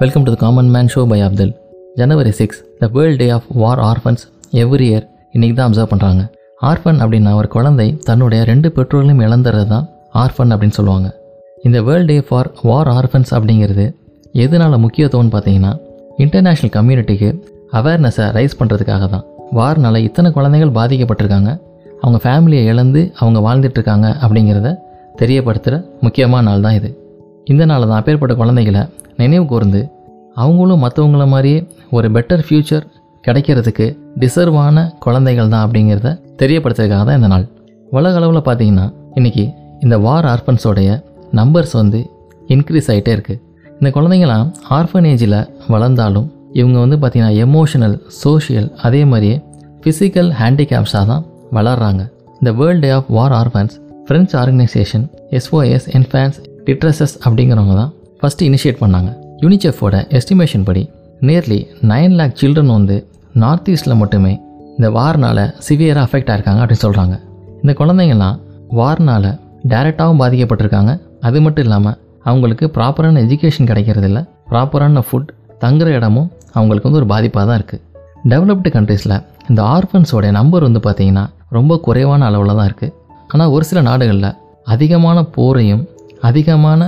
Welcome to the common man show by Abdul January six the world day of war orphans every year இன்றைக்கி தான் observe பண்ணுறாங்க orphan அப்படின்னா ஒரு குழந்தை தன்னுடைய ரெண்டு பெற்றோர்களையும் இழந்துறது தான் ஆர்ஃபன் அப்படின்னு சொல்லுவாங்க. இந்த world day for war orphans அப்படிங்கிறது எதனால் முக்கியத்துவம்னு பார்த்தீங்கன்னா இன்டர்நேஷ்னல் கம்யூனிட்டிக்கு அவேர்னஸை ரைஸ் பண்ணுறதுக்காக தான். வார்னால இத்தனை குழந்தைகள் பாதிக்கப்பட்டிருக்காங்க. அவங்க ஃபேமிலியை இழந்து அவங்க வாழ்ந்துட்டு இருக்காங்க அப்படிங்கிறத தெரியப்படுத்துகிற முக்கியமான நாள் தான் இது. இந்த நாள் தான் அப்பேற்பட்ட குழந்தைகளை நினைவு கூர்ந்து அவங்களும் மற்றவங்கள மாதிரியே ஒரு பெட்டர் ஃப்யூச்சர் கிடைக்கிறதுக்கு டிசர்வான குழந்தைகள் தான் அப்படிங்கிறத தெரியப்படுத்துறதுக்காக தான் இந்த நாள். உலக அளவில் பார்த்தீங்கன்னா இன்றைக்கி இந்த வார் ஆர்ஃபன்ஸோடைய நம்பர்ஸ் வந்து இன்க்ரீஸ் ஆகிட்டே இருக்குது இந்த குழந்தைங்களாம் ஆர்ஃபனேஜில் வளர்ந்தாலும் இவங்க வந்து பார்த்திங்கன்னா எமோஷனல் சோஷியல் அதே மாதிரியே ஃபிசிக்கல் ஹேண்டிகேப்ஸாக தான் வளர்கிறாங்க இந்த world day of war orphans French organization SOS infants டிட்ரஸஸ் அப்படிங்கிறவங்க தான் ஃபஸ்ட்டு இனிஷியேட் பண்ணாங்க. யூனிசெஃபோட எஸ்டிமேஷன் படி நியர்லி நைன் லேக் சில்ட்ரன் வந்து நார்த் ஈஸ்ட்டில் மட்டுமே இந்த வார்னால் சிவியராக அஃபெக்ட் ஆயிருக்காங்க அப்படின்னு சொல்கிறாங்க இந்த குழந்தைங்கள்லாம் வார்னால் டைரெக்டாகவும் பாதிக்கப்பட்டிருக்காங்க. அது மட்டும் இல்லாமல் அவங்களுக்கு ப்ராப்பரான எஜுகேஷன் கிடைக்கிறதில்ல. ப்ராப்பரான ஃபுட் தங்குற இடமும் அவங்களுக்கு வந்து ஒரு பாதிப்பாக தான் இருக்குது டெவலப்டு கண்ட்ரீஸில் இந்த ஆர்ஃபன்ஸோடைய நம்பர் வந்து பார்த்திங்கன்னா ரொம்ப குறைவான அளவில் தான் இருக்குது ஆனால் ஒரு சில நாடுகளில் அதிகமான போரையும் அதிகமான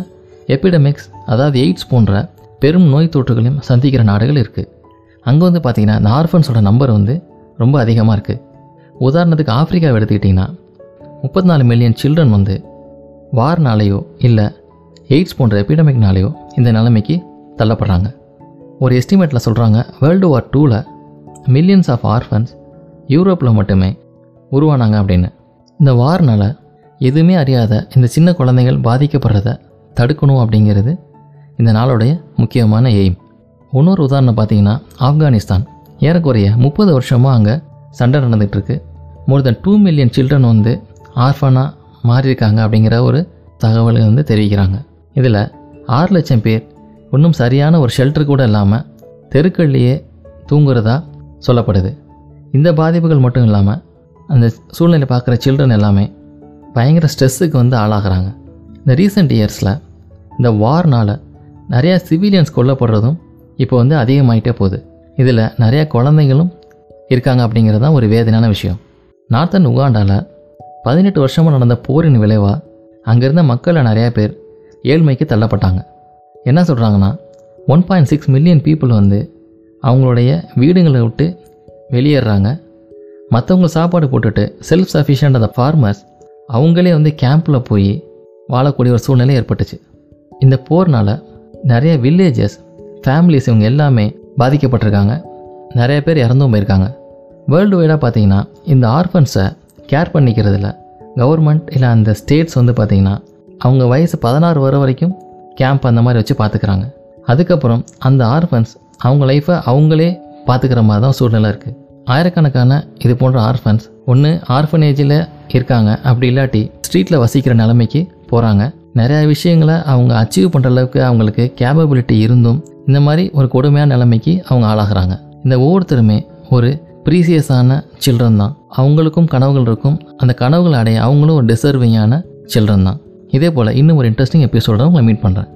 எபிடமிக்ஸ் அதாவது எய்ட்ஸ் போன்ற பெரும் நோய் தொற்றுகளையும் சந்திக்கிற நாடுகள் இருக்குது அங்கே வந்து பார்த்திங்கன்னா இந்த ஆர்ஃபன்ஸோட நம்பர் வந்து ரொம்ப அதிகமாக இருக்குது உதாரணத்துக்கு ஆஃப்ரிக்காவை எடுத்துக்கிட்டிங்கன்னா முப்பத்தி நாலு மில்லியன் சில்ட்ரன் வந்து வார்னாலேயோ இல்லை எய்ட்ஸ் போன்ற எபிடமிக்னாலேயோ இந்த நிலைமைக்கு தள்ளப்படுறாங்க. ஒரு எஸ்டிமேட்டில் சொல்கிறாங்க வேர்ல்டு வார் டூவில் மில்லியன்ஸ் ஆஃப் ஆர்ஃபன்ஸ் யூரோப்பில் மட்டுமே உருவானாங்க அப்படின்னு. இந்த வார்னால் எதுவுமே அறியாத இந்த சின்ன குழந்தைகள் பாதிக்கப்படுறத தடுக்கணும் அப்படிங்கிறது இந்த நாளுடைய முக்கியமான எய்ம். இன்னொரு உதாரணம் பார்த்தீங்கன்னா ஆப்கானிஸ்தான். ஏறக்குறைய முப்பது வருஷமாக அங்கே சண்டை நடந்துகிட்ருக்கு. More than two million children வந்து ஆர்ஃபனாக மாறியிருக்காங்க அப்படிங்கிற ஒரு தகவலை வந்து தெரிவிக்கிறாங்க. இதில் ஆறு லட்சம் பேர் இன்னும் சரியான ஒரு ஷெல்டர் கூட இல்லாமல் தெருக்கள்லேயே தூங்குறதா சொல்லப்படுது. இந்த பாதிப்புகள் மட்டும் இல்லாமல் அந்த சூழ்நிலை பார்க்குற சில்ட்ரன் எல்லாமே பயங்கர ஸ்ட்ரெஸ்ஸுக்கு வந்து ஆளாகிறாங்க. இந்த ரீசெண்ட் இயர்ஸில் இந்த வார்னால் நிறையா சிவிலியன்ஸ் கொல்லப்படுறதும் இப்போ வந்து அதிகமாயிட்டே போகுது. இதில் நிறையா குழந்தைங்களும் இருக்காங்க அப்படிங்கிறது தான் ஒரு வேதனையான விஷயம். நார்த்தன் உகாண்டாவில் பதினெட்டு வருஷமாக நடந்த போரின் விளைவாக அங்கேருந்த மக்களில் நிறையா பேர் ஏழ்மைக்கு தள்ளப்பட்டாங்க. என்ன சொல்கிறாங்கன்னா one point six million people வந்து அவங்களுடைய வீடுங்களை விட்டு வெளியேறாங்க மற்றவங்க சாப்பாடு போட்டுட்டு செல்ஃப் சஃபிஷியன்ட் அந்த ஃபார்மர்ஸ் அவங்களே வந்து கேம்பில் போய் வாழக்கூடிய ஒரு சூழ்நிலை ஏற்பட்டுச்சு. இந்த போர்னால் நிறைய வில்லேஜஸ் ஃபேமிலிஸ் இவங்க எல்லாமே பாதிக்கப்பட்டிருக்காங்க. நிறைய பேர் இறந்தும் போயிருக்காங்க. வேர்ல்டு வைடாக பார்த்தீங்கன்னா இந்த ஆர்ஃபன்ஸை கேர் பண்ணிக்கிறதுல கவர்மெண்ட் இல்லை அந்த ஸ்டேட்ஸ் வந்து பார்த்திங்கன்னா அவங்க வயசு பதினாறு வர வரைக்கும் கேம்ப் அந்த மாதிரி வச்சு பார்த்துக்கிறாங்க. அதுக்கப்புறம் அந்த ஆர்ஃபன்ஸ் அவங்க லைஃப்பை அவங்களே பார்த்துக்கிற மாதிரி தான் சூழ்நிலை இருக்குது ஆயிரக்கணக்கான இது போன்ற ஆர்ஃபன்ஸ் ஒன்று ஆர்ஃபனேஜில் இருக்காங்க. அப்படி இல்லாட்டி ஸ்ட்ரீட்டில் வசிக்கிற நிலைமைக்கு போகிறாங்க நிறையா விஷயங்களை அவங்க அச்சீவ் பண்ணுற அளவுக்கு அவங்களுக்கு கேப்பபிலிட்டி இருந்தும் இந்த மாதிரி ஒரு கொடுமையான நிலைமைக்கு அவங்க ஆளாகிறாங்க. இந்த ஒவ்வொருத்தருமே ஒரு ப்ரீசியஸான சில்ட்ரன் தான். அவங்களுக்கும் கனவுகள் இருக்கும். அந்த கனவுகளை அடைய அவங்களும் ஒரு டிசர்விங்கான சில்ட்ரன் தான். இதே போல் இன்னும் ஒரு இன்ட்ரெஸ்டிங் எபிசோட உங்களை மீட் பண்ணுறேன்